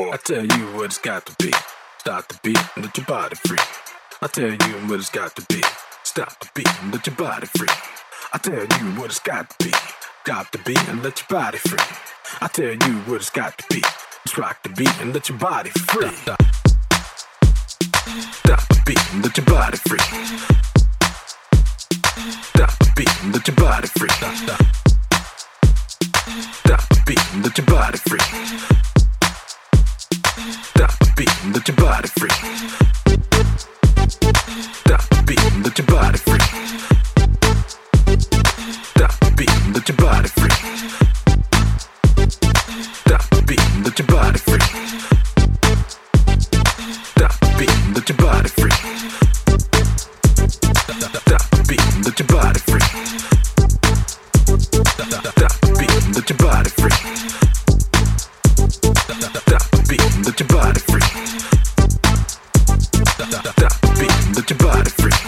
I tell you what it's got to be. Stop the beat and let your body free. I tell you what it's got to be. Stop the beat and let your body free. I tell you what it's got to be. Stop the beat and let your body free. I tell you what it's got to be. Just rock the beat and let your body free. Stop, stop the beat and let your body free. Stop the beat and let your body free. Stop, stop. stop the beat and let your body free beat and let your body free. Stop the beat let your body free. Stop the beat let your body free. Stop the beat let your body free. To your body free.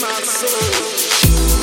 my soul.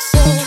so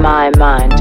my mind.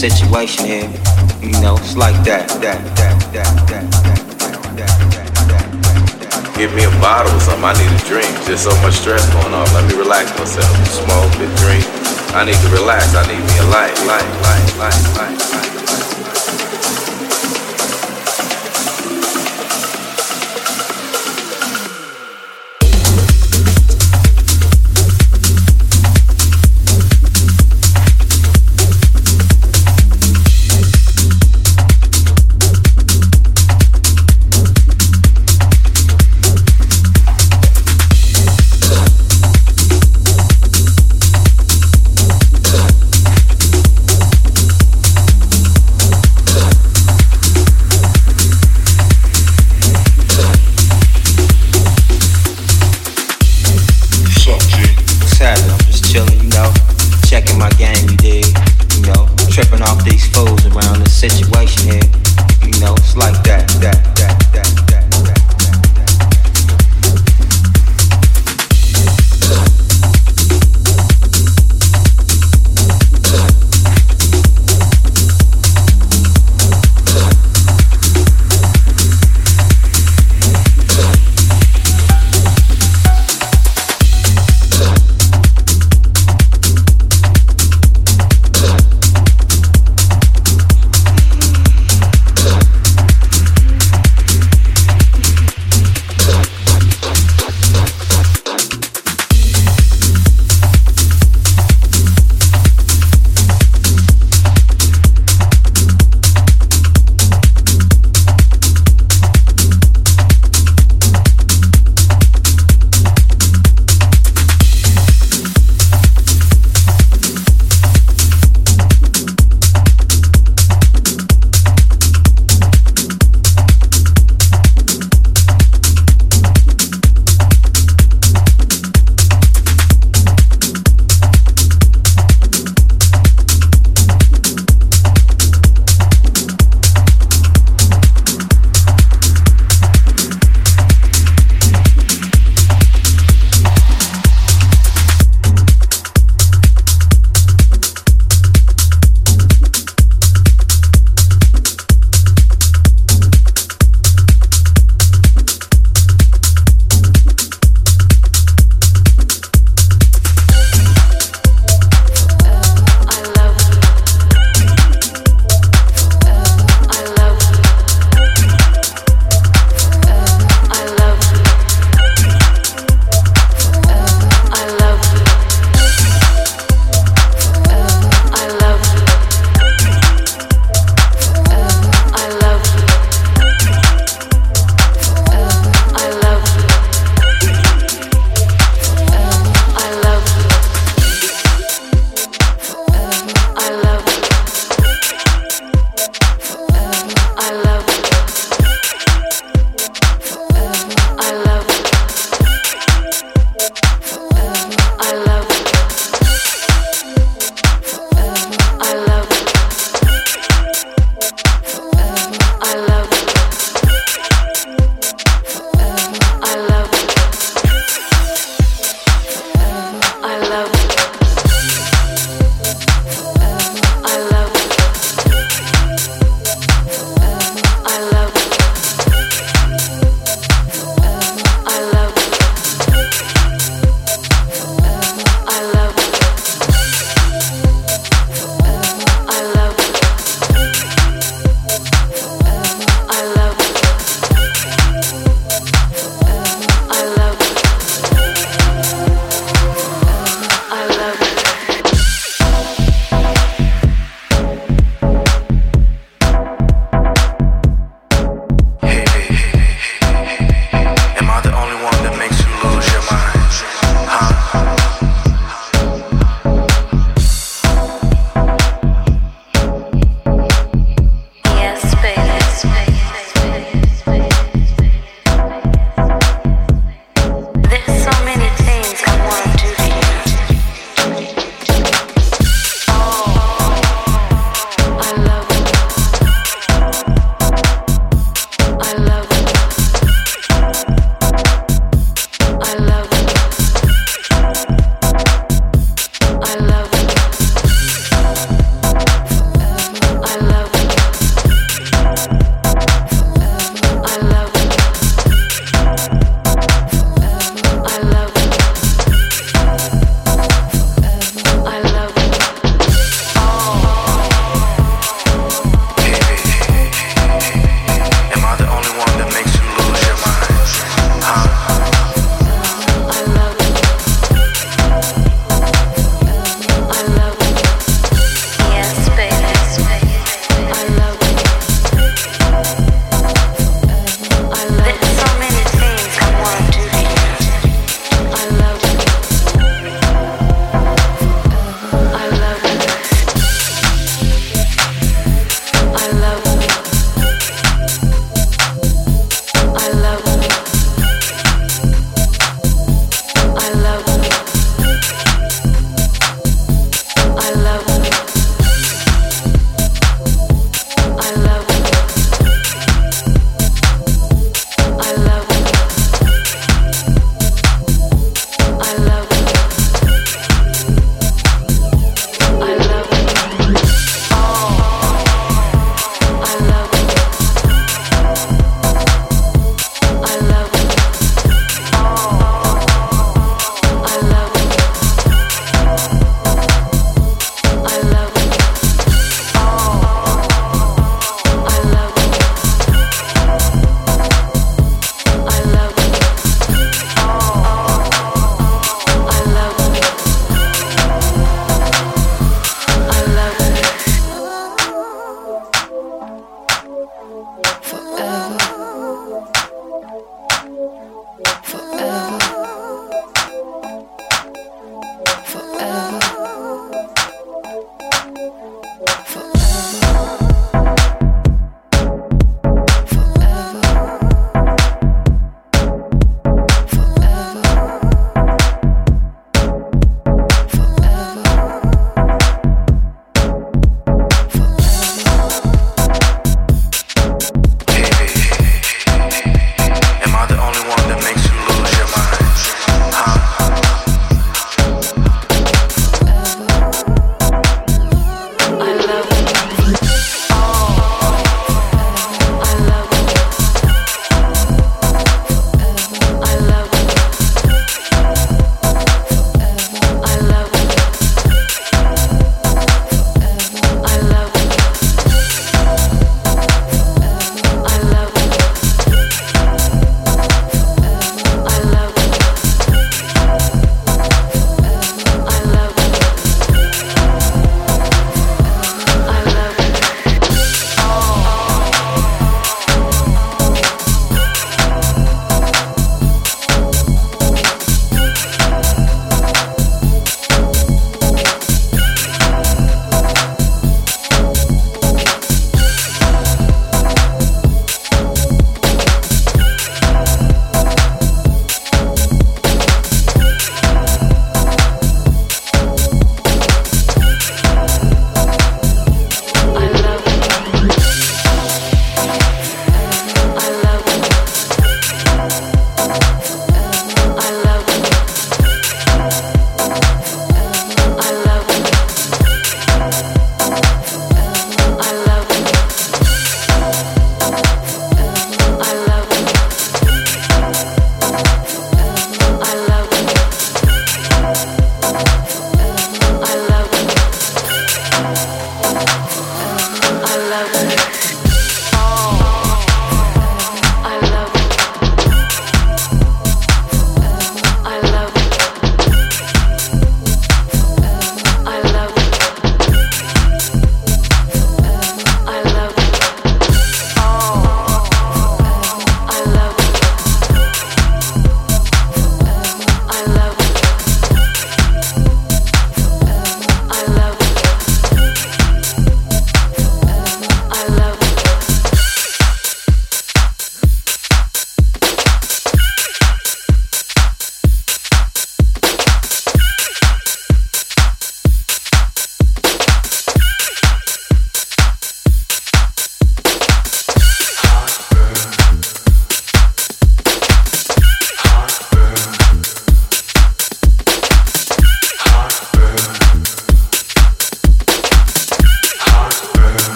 Situation here. You know, it's like that, that, that, that, that, that. Give me a bottle or something. I need a drink. There's so much stress going on. Let me relax myself. Smoke and drink. I need to relax.